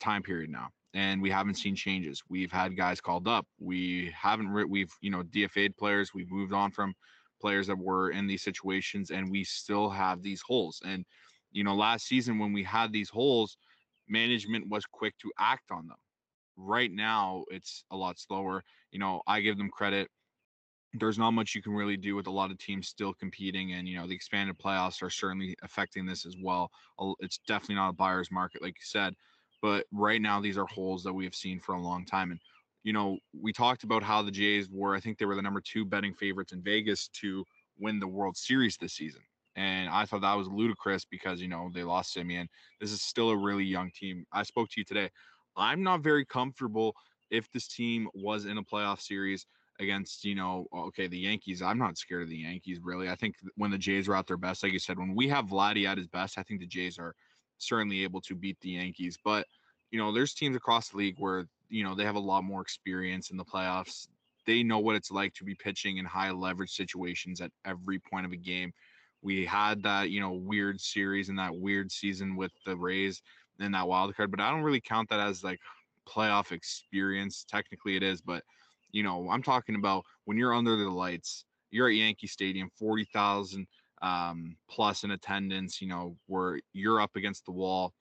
Speaker 1: time period now and we haven't seen changes. We've had guys called up. We haven't re- we've you know DFA'd players. We've moved on from players that were in these situations and we still have these holes. And you know last season when we had these holes, management was quick to act on them. Right now it's a lot slower. You know, I give them credit. There's not much you can really do with a lot of teams still competing, and you know the expanded playoffs are certainly affecting this as well. It's definitely not a buyer's market, like you said but right now these are holes that we have seen for a long time and you know we talked about how the jays were i think they were the number two betting favorites in vegas to win the world series this season and i thought that was ludicrous because you know they lost Semien. This is still a really young team. I spoke to you today. I'm not very comfortable if this team was in a playoff series against you know okay the yankees. I'm not scared of the yankees really. I think when the jays are at their best like you said when we have vladdy at his best i think the jays are certainly able to beat the Yankees. But, you know, there's teams across the league where, you know, they have a lot more experience in the playoffs. They know what it's like to be pitching in high leverage situations at every point of a game. We had that, you know, weird series and that weird season with the Rays and that wild card, but I don't really count that as like playoff experience. Technically it is, but you know, I'm talking about when you're under the lights, you're at Yankee Stadium, 40,000 um, plus in attendance, you know, where you're up against the wall,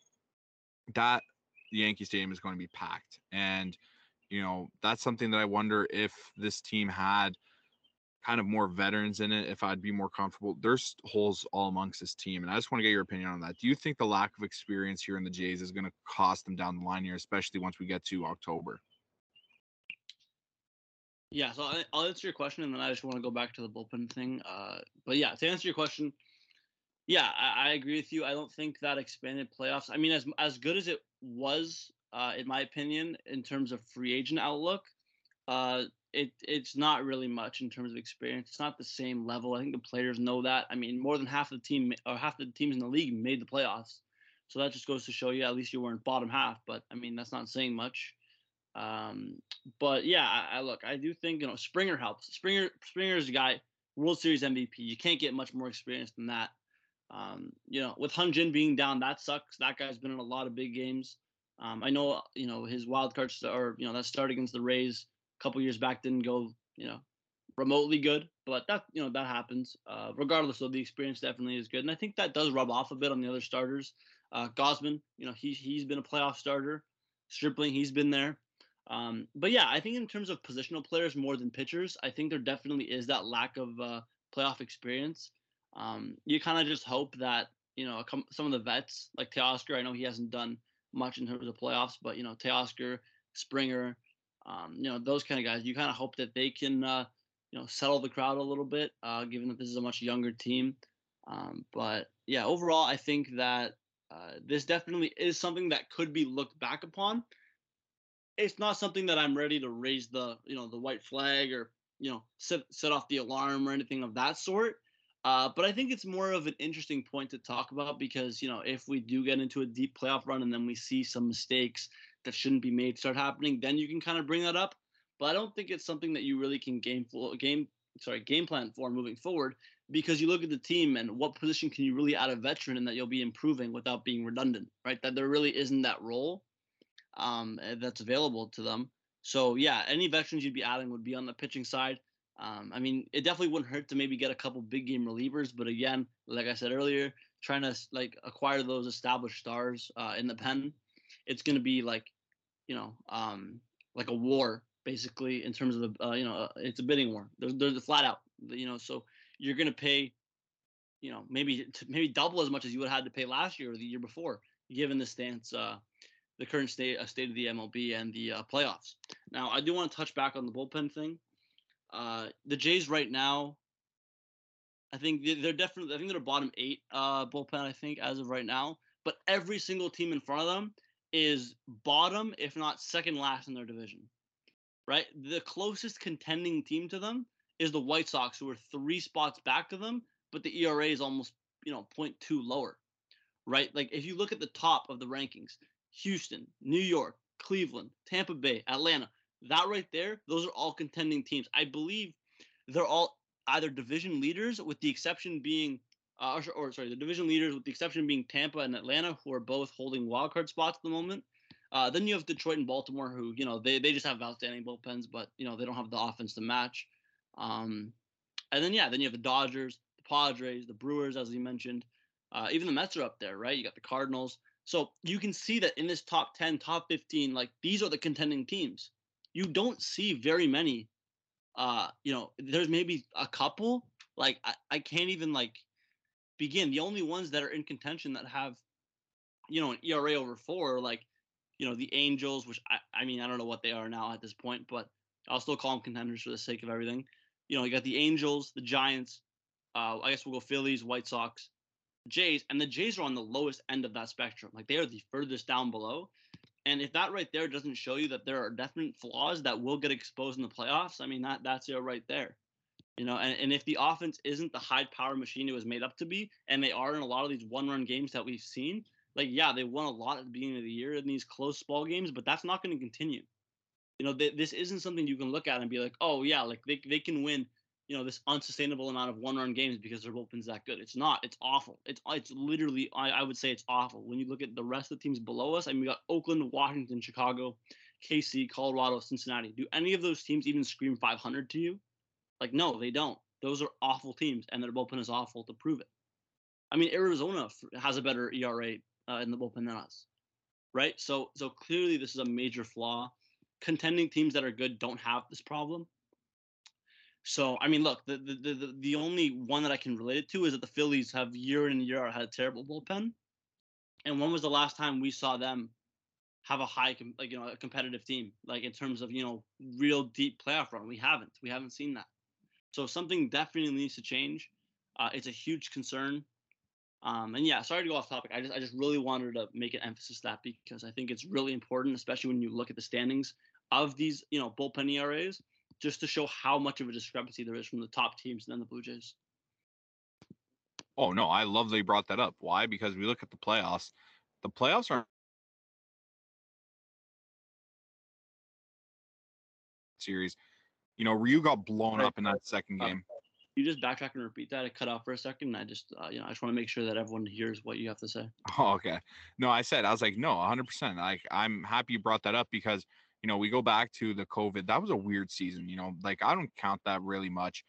Speaker 1: that Yankee Stadium is going to be packed. And, you know, that's something that I wonder if this team had kind of more veterans in it, if I'd be more comfortable. There's holes all amongst this team. And I just want to get your opinion on that. Do you think the lack of experience here in the Jays is going to cost them down the line here, especially once we get to October?
Speaker 2: Yeah, so I, I'll answer your question, and then I just want to go back to the bullpen thing. Uh, but yeah, to answer your question, yeah, I, I agree with you. I don't think that expanded playoffs. I mean, as as good as it was, uh, in my opinion, in terms of free agent outlook, uh, it it's not really much in terms of experience. It's not the same level. I think the players know that. I mean, more than half of the team or half the teams in the league made the playoffs, so that just goes to show you at least you weren't bottom half. But I mean, that's not saying much. Um, but yeah, I, I look, I do think you know Springer helps. Springer Springer is a guy, World Series MVP. You can't get much more experience than that. Um, you know, with Hyun-Jin being down, that sucks. That guy's been in a lot of big games. Um, I know, you know, his wild card st- or you know that start against the Rays a couple years back didn't go, you know, remotely good, but that you know that happens. Uh, regardless of the experience, definitely is good, and I think that does rub off a bit on the other starters. Uh, Gausman, you know, he's he's been a playoff starter. Stripling, he's been there. Um, but yeah, I think in terms of positional players more than pitchers, I think there definitely is that lack of uh, playoff experience. Um, you kind of just hope that you know some of the vets like Teoscar. I know he hasn't done much in terms of playoffs, but you know, Teoscar, Springer, um, you know, those kind of guys, you kind of hope that they can, uh, you know, settle the crowd a little bit, uh, given that this is a much younger team. Um, but yeah, overall, I think that uh, this definitely is something that could be looked back upon. It's not something that I'm ready to raise the, you know, the white flag or you know set set off the alarm or anything of that sort. Uh, but I think it's more of an interesting point to talk about because you know if we do get into a deep playoff run and then we see some mistakes that shouldn't be made start happening, then you can kind of bring that up. But I don't think it's something that you really can game game sorry game plan for moving forward because you look at the team and what position can you really add a veteran and that you'll be improving without being redundant, right? That there really isn't that role um, eh, that's available to them. So yeah, any veterans you'd be adding would be on the pitching side. Um, I mean, it definitely wouldn't hurt to maybe get a couple big game relievers, but again, like I said earlier, trying to like acquire those established stars uh, in the pen, it's going to be like, you know, um, like a war basically in terms of the, uh, you know, it's a bidding war. There's there's a flat out, you know, so you're going to pay, you know, maybe maybe double as much as you would have had to pay last year or the year before, given the stance uh, the current state uh, state of the MLB and the uh, playoffs. Now, I do want to touch back on the bullpen thing. Uh, the Jays right now, I think they're definitely. I think they're bottom eight uh, bullpen. I think as of right now, but every single team in front of them is bottom, if not second last in their division. Right, the closest contending team to them is the White Sox, who are three spots back to them, but the ERA is almost you know 0.2 lower. Right, like if you look at the top of the rankings, Houston, New York, Cleveland, Tampa Bay, Atlanta. That right there, those are all contending teams. I believe they're all either division leaders, with the exception being, uh, or, or, sorry, the division leaders with the exception being Tampa and Atlanta, who are both holding wildcard spots at the moment. Uh, then you have Detroit and Baltimore, who you know they they just have outstanding bullpens, but you know they don't have the offense to match. Um, and then yeah, then you have the Dodgers, the Padres, the Brewers, as you mentioned. Uh, even the Mets are up there, right? You got the Cardinals. So you can see that in this top 10, top 15, like these are the contending teams. You don't see very many. Uh, you know, there's maybe a couple. Like I, I can't even like begin. The only ones that are in contention that have, you know, an ERA over four, like, you know, the Angels, which I, I mean, I don't know what they are now at this point, but I'll still call them contenders for the sake of everything. You know, you got the Angels, the Giants. Uh, I guess we'll go Phillies, White Sox, Jays, and the Jays are on the lowest end of that spectrum. Like they are the furthest down below. And if that right there doesn't show you that there are definite flaws that will get exposed in the playoffs, I mean that that's it right there. You know, and, and if the offense isn't the high power machine it was made up to be, and they are in a lot of these one run games that we've seen, like yeah, they won a lot at the beginning of the year in these close ball games, but that's not going to continue. You know, th- this isn't something you can look at and be like, oh yeah, like they they can win you know this unsustainable amount of one run games because their bullpen's that good. It's not. It's awful. It's it's literally I, I would say it's awful. When you look at the rest of the teams below us, I mean we got Oakland, Washington, Chicago, KC, Colorado, Cincinnati. Do any of those teams even scream 500 to you? Like no, they don't. Those are awful teams, and their bullpen is awful to prove it. I mean Arizona has a better ERA uh, in the bullpen than us, right? So so clearly this is a major flaw. Contending teams that are good don't have this problem so I mean, look, the, the the the only one that I can relate it to is that the Phillies have year in and year out had a terrible bullpen. And when was the last time we saw them have a high, like you know, a competitive team, like in terms of you know, real deep playoff run? We haven't. We haven't seen that. So something definitely needs to change. Uh, it's a huge concern. Um, and yeah, sorry to go off topic. I just I just really wanted to make an emphasis that because I think it's really important, especially when you look at the standings of these you know bullpen ERAs just to show how much of a discrepancy there is from the top teams and then the Blue Jays.
Speaker 1: Oh no, I love they brought that up. Why? Because we look at the playoffs. The playoffs are series. You know, Ryu got blown up in that second uh, game.
Speaker 2: You just backtrack and repeat that. I cut off for a second. I just, uh, you know, I just want to make sure that everyone hears what you have to say.
Speaker 1: Oh, okay. No, I said I was like, no, 100. percent Like, I'm happy you brought that up because you know, we go back to the COVID. That was a weird season. You know, like I don't count that really much.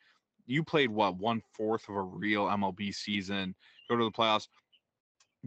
Speaker 1: You played what one fourth of a real MLB season. Go to the playoffs.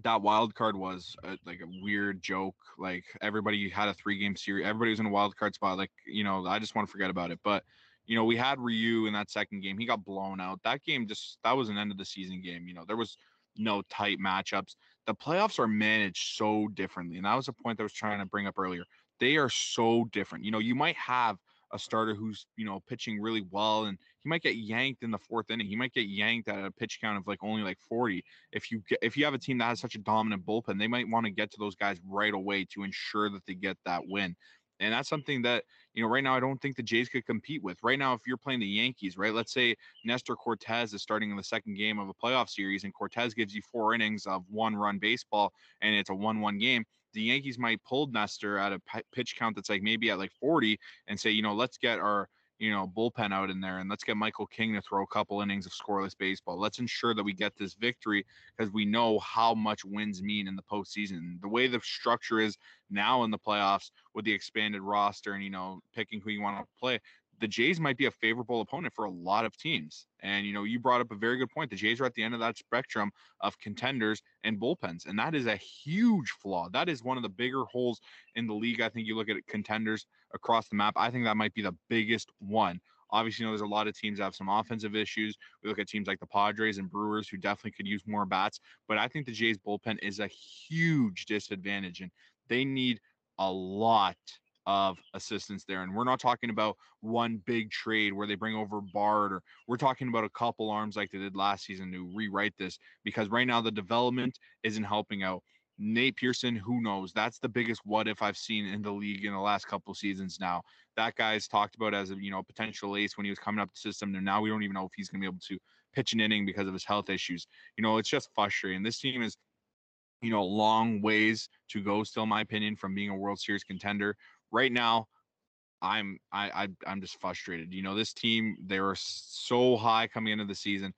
Speaker 1: That wild card was a, like a weird joke. Like everybody had a three game series. Everybody was in a wild card spot. Like you know, I just want to forget about it. But you know, we had Ryu in that second game. He got blown out. That game just that was an end of the season game. You know, there was no tight matchups. the playoffs are managed so differently. And that was a point that I was trying to bring up earlier. They are so different. You know, you might have a starter who's, you know, pitching really well and he might get yanked in the fourth inning. He might get yanked at a pitch count of like only like 40. If you get, if you have a team that has such a dominant bullpen, they might want to get to those guys right away to ensure that they get that win. And that's something that, you know, right now I don't think the Jays could compete with. Right now, if you're playing the Yankees, right, let's say Nestor Cortes is starting in the second game of a playoff series and Cortes gives you four innings of one run baseball and it's a 1 1 game. The Yankees might pull Nestor at a pitch count that's like maybe at like 40 and say, you know, let's get our you know, bullpen out in there and let's get Michael King to throw a couple innings of scoreless baseball. Let's ensure that we get this victory because we know how much wins mean in the postseason. The way the structure is now in the playoffs with the expanded roster and, you know, picking who you want to play, the Jays might be a favorable opponent for a lot of teams. And you know, you brought up a very good point. The Jays are at the end of that spectrum of contenders and bullpens, and that is a huge flaw. That is one of the bigger holes in the league. I think you look at contenders across the map. I think that might be the biggest one. Obviously, you know, there's a lot of teams that have some offensive issues. We look at teams like the Padres and Brewers who definitely could use more bats, but I think the Jays bullpen is a huge disadvantage, and they need a lot of assistance there. And we're not talking about one big trade where they bring over Bard, or we're talking about a couple arms like they did last season to rewrite this because right now the development isn't helping out. Nate Pearson, who knows? That's the biggest what if I've seen in the league in the last couple seasons now. That guy's talked about as a you know potential ace when he was coming up the system, and now we don't even know if he's gonna be able to pitch an inning because of his health issues. You know, it's just frustrating. This team is you know, long ways to go, still, my opinion, from being a World Series contender right now, I'm I, I I'm just frustrated. You know, this team they were so high coming into the season,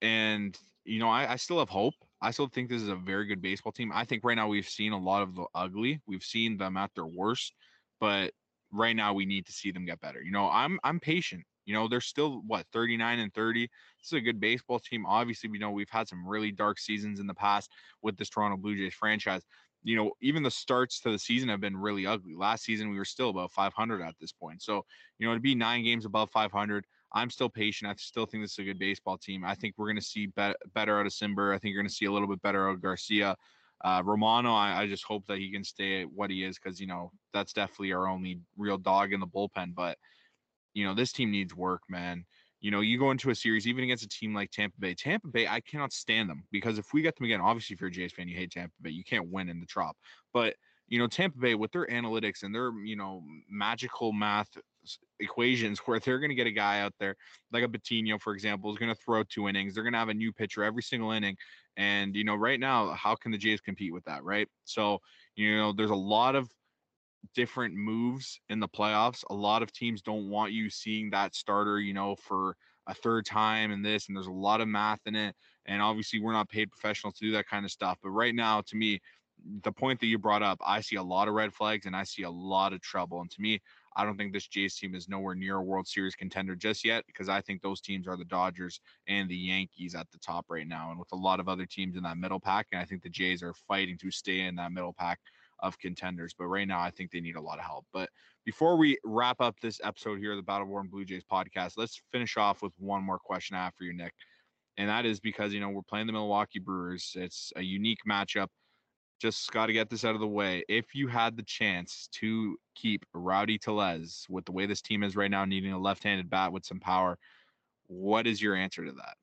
Speaker 1: and you know I, I still have hope. I still think this is a very good baseball team. I think right now we've seen a lot of the ugly. We've seen them at their worst, but right now we need to see them get better. You know, I'm I'm patient. You know, they're still what 39 and 30. This is a good baseball team. Obviously, we know we've had some really dark seasons in the past with this Toronto Blue Jays franchise you know, even the starts to the season have been really ugly. Last season, we were still above 500 at this point. So, you know, to be nine games above 500, I'm still patient. I still think this is a good baseball team. I think we're going to see be- better out of Cimber. I think you're going to see a little bit better out of Garcia. Uh, Romano, I, I, just hope that he can stay what he is because, you know, that's definitely our only real dog in the bullpen. But, you know, this team needs work, man. You know, you go into a series, even against a team like Tampa Bay. Tampa Bay, I cannot stand them because if we get them again, obviously, if you're a Jays fan, you hate Tampa Bay. You can't win in the Trop. But, you know, Tampa Bay, with their analytics and their, you know, magical math equations where they're going to get a guy out there like a Patino, for example, is going to throw two innings. They're going to have a new pitcher every single inning. And, you know, right now, how can the Jays compete with that, right? So, you know, there's a lot of different moves in the playoffs. A lot of teams don't want you seeing that starter, you know, for a third time and this, and there's a lot of math in it. And obviously, we're not paid professionals to do that kind of stuff. But right now, to me, the point that you brought up, I see a lot of red flags and I see a lot of trouble. And to me, I don't think this Jays team is nowhere near a World Series contender just yet because I think those teams are the Dodgers and the Yankees at the top right now, and with a lot of other teams in that middle pack. And I think the Jays are fighting to stay in that middle pack of contenders. But right now, I think they need a lot of help. But before we wrap up this episode here of the Battle Born Blue Jays podcast, let's finish off with one more question for you, Nick. And that is because, you know, we're playing the Milwaukee Brewers. It's a unique matchup. Just got to get this out of the way. If you had the chance to keep Rowdy Tellez with the way this team is right now, needing a left handed bat with some power, what is your answer to that?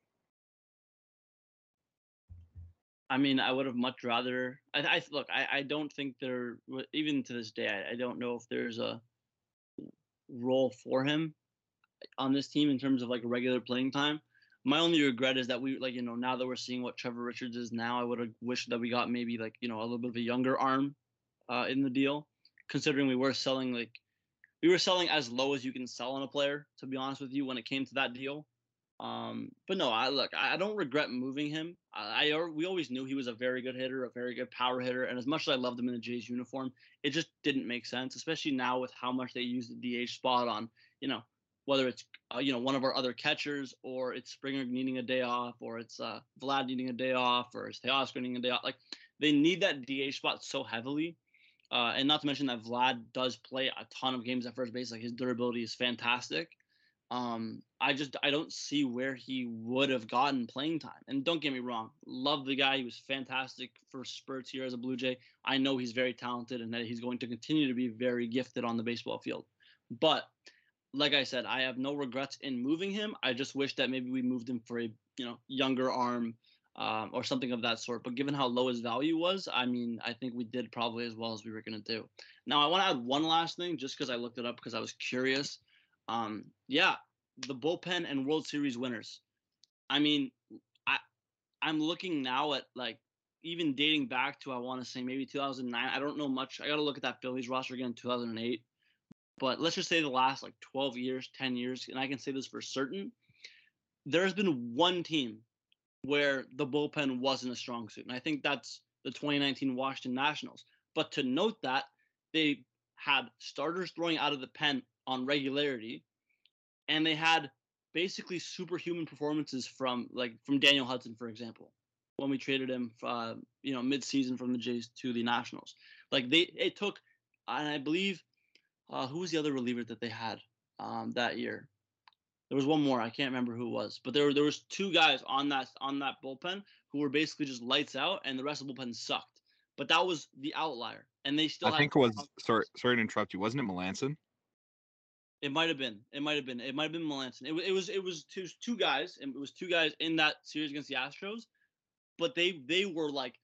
Speaker 2: I mean, I would have much rather. I, I look. I, I don't think there. Even to this day, I, I don't know if there's a role for him on this team in terms of like regular playing time. My only regret is that we like you know now that we're seeing what Trevor Richards is now, I would have wished that we got maybe like you know a little bit of a younger arm uh, in the deal, considering we were selling like we were selling as low as you can sell on a player. To be honest with you, when it came to that deal, um, but no, I look, I don't regret moving him. I, I, we always knew he was a very good hitter, a very good power hitter, and as much as I loved him in the Jays uniform, it just didn't make sense, especially now with how much they use the DH spot on, you know, whether it's uh, you know one of our other catchers or it's Springer needing a day off or it's uh, Vlad needing a day off or it's Teoscar needing a day off. Like they need that DH spot so heavily. Uh, and not to mention that Vlad does play a ton of games at first base. Like his durability is fantastic. Um, I just I don't see where he would have gotten playing time. And don't get me wrong, love the guy. He was fantastic for spurts here as a Blue Jay. I know he's very talented and that he's going to continue to be very gifted on the baseball field. But like I said, I have no regrets in moving him. I just wish that maybe we moved him for a you know younger arm um, or something of that sort. But given how low his value was, I mean, I think we did probably as well as we were going to do. Now, I want to add one last thing just because I looked it up because I was curious. Um, yeah, the bullpen and World Series winners. I mean, I I'm looking now at like even dating back to I want to say maybe 2009. I don't know much. I got to look at that Phillies roster again, 2008. But let's just say the last like 12 years, 10 years, and I can say this for certain. There's been one team where the bullpen wasn't a strong suit, and I think that's the 2019 Washington Nationals. But to note that they had starters throwing out of the pen on regularity, and they had basically superhuman performances from like from Daniel Hudson, for example, when we traded him, uh, you know, mid-season from the Jays to the Nationals. Like they, it took, and I believe, uh, who was the other reliever that they had um, that year? There was one more. I can't remember who it was, but there were there was two guys on that on that bullpen who were basically just lights out, and the rest of the bullpen sucked. But that was the outlier, and they still.
Speaker 1: I think it was sorry sorry to interrupt you. Wasn't it Melancon?
Speaker 2: It might have been. It might have been. It might have been Melancon. It, it was. It was two two guys, and it was two guys in that series against the Astros, but they they were like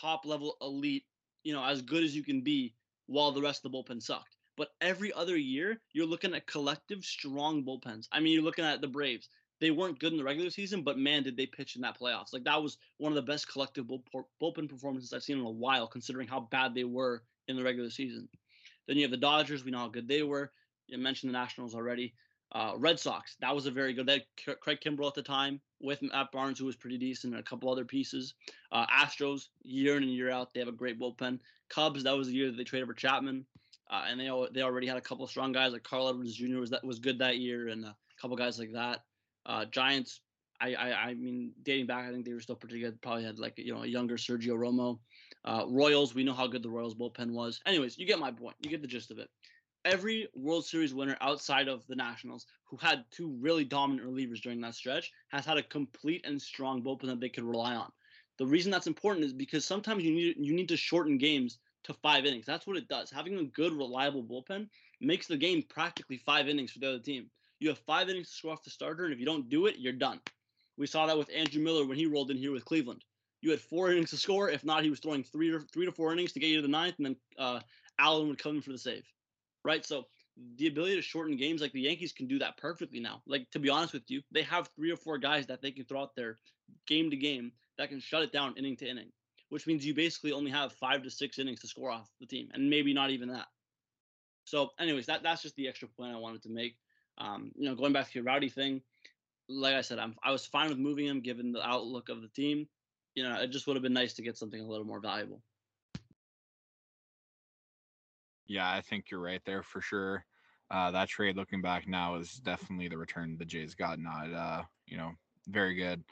Speaker 2: top level elite. You know, as good as you can be, while the rest of the bullpen sucked. But every other year, you're looking at collective strong bullpens. I mean, you're looking at the Braves. They weren't good in the regular season, but man, did they pitch in that playoffs. Like that was one of the best collective bull, bullpen performances I've seen in a while, considering how bad they were in the regular season. Then you have the Dodgers. We know how good they were. You mentioned the Nationals already. Uh, Red Sox, that was a very good. They had Craig Kimbrel at the time with Matt Barnes, who was pretty decent, and a couple other pieces. Uh, Astros, year in and year out, they have a great bullpen. Cubs, that was the year that they traded for Chapman, uh, and they they already had a couple strong guys like Carl Edwards Jr. was that was good that year, and a couple guys like that. Uh, Giants, I, I I mean, dating back, I think they were still pretty good. Probably had like you know a younger Sergio Romo. Uh, Royals, we know how good the Royals bullpen was. Anyways, you get my point. You get the gist of it every World Series winner outside of the Nationals who had two really dominant relievers during that stretch has had a complete and strong bullpen that they could rely on. The reason that's important is because sometimes you need you need to shorten games to five innings. That's what it does. Having a good, reliable bullpen makes the game practically five innings for the other team. You have five innings to score off the starter, and if you don't do it, you're done. We saw that with Andrew Miller when he rolled in here with Cleveland. You had four innings to score. If not, he was throwing three to three to four innings to get you to the ninth, and then uh, Allen would come in for the save right? So the ability to shorten games like the Yankees can do that perfectly now. Like to be honest with you, they have three or four guys that they can throw out there game to game that can shut it down inning to inning, which means you basically only have five to six innings to score off the team, and maybe not even that. So, anyways, that that's just the extra point I wanted to make. Um, you know, going back to your rowdy thing, like I said, I'm I was fine with moving him given the outlook of the team. You know, it just would have been nice to get something a little more valuable.
Speaker 1: Yeah, I think you're right there for sure. Uh, that trade, looking back now, is definitely the return the Jays got. Not, uh, you know, very good.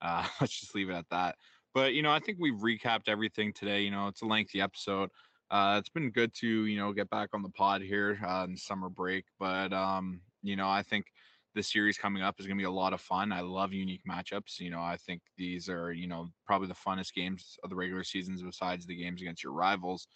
Speaker 1: Uh, let's just leave it at that. But you know, I think we've recapped everything today. You know, it's a lengthy episode. Uh, it's been good to you know get back on the pod here uh, in summer break. But um, you know, I think the series coming up is going to be a lot of fun. I love unique matchups. You know, I think these are you know probably the funnest games of the regular seasons besides the games against your rivals.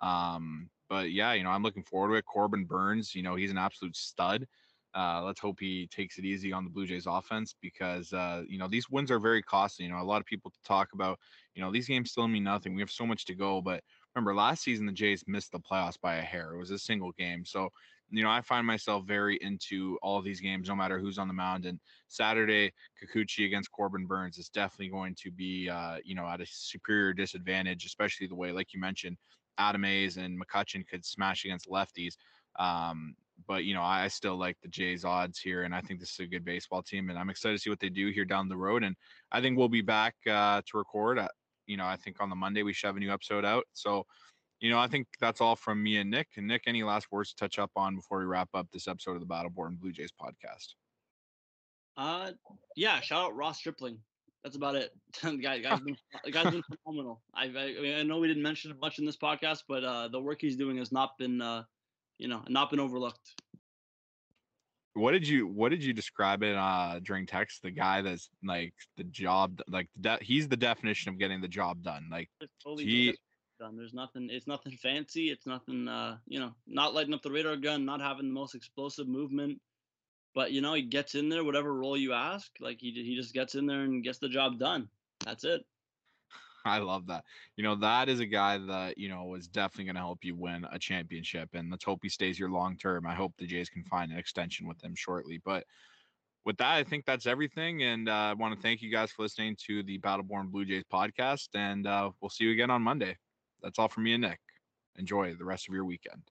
Speaker 1: Um, but yeah, you know, I'm looking forward to it. Corbin Burnes, you know, he's an absolute stud. Uh, let's hope he takes it easy on the Blue Jays offense because uh, you know these wins are very costly. You know, a lot of people talk about you know these games still mean nothing. We have so much to go, but remember last season the Jays missed the playoffs by a hair. It was a single game, so you know I find myself very into all these games, no matter who's on the mound. And Saturday, Kikuchi against Corbin Burnes is definitely going to be uh, you know at a superior disadvantage, especially the way, like you mentioned, Adames and McCutchen could smash against lefties. Um, but you know, I still like the Jays odds here, and I think this is a good baseball team, and I'm excited to see what they do here down the road. And I think we'll be back uh, to record. At, you know, I think on the Monday we should have a new episode out. So, you know, I think that's all from me and Nick. And Nick, any last words to touch up on before we wrap up this episode of the Battle Born Blue Jays podcast?
Speaker 2: Uh, yeah, shout out Ross Stripling that's about it. the guy, guy's been, the guy's been phenomenal. I, I, I, mean, I know we didn't mention it much in this podcast, but uh, the work he's doing has not been, uh, you know, not been overlooked.
Speaker 1: what did you what did you describe it uh during text? The guy that's like the job like the de- he's the definition of getting the job done. Like
Speaker 2: totally
Speaker 1: He-
Speaker 2: done. There's nothing. It's nothing fancy. It's nothing. Uh, you know, not lighting up the radar gun, not having the most explosive movement. But you know, he gets in there, whatever role you ask. Like he he just gets in there and gets the job done. That's it.
Speaker 1: I love that. You know, that is a guy that, you know, is definitely going to help you win a championship. And let's hope he stays here long term. I hope the Jays can find an extension with him shortly. But with that, I think that's everything. And uh, I want to thank you guys for listening to the Battle Born Blue Jays podcast. And uh, we'll see you again on Monday. That's all from me and Nick. Enjoy the rest of your weekend.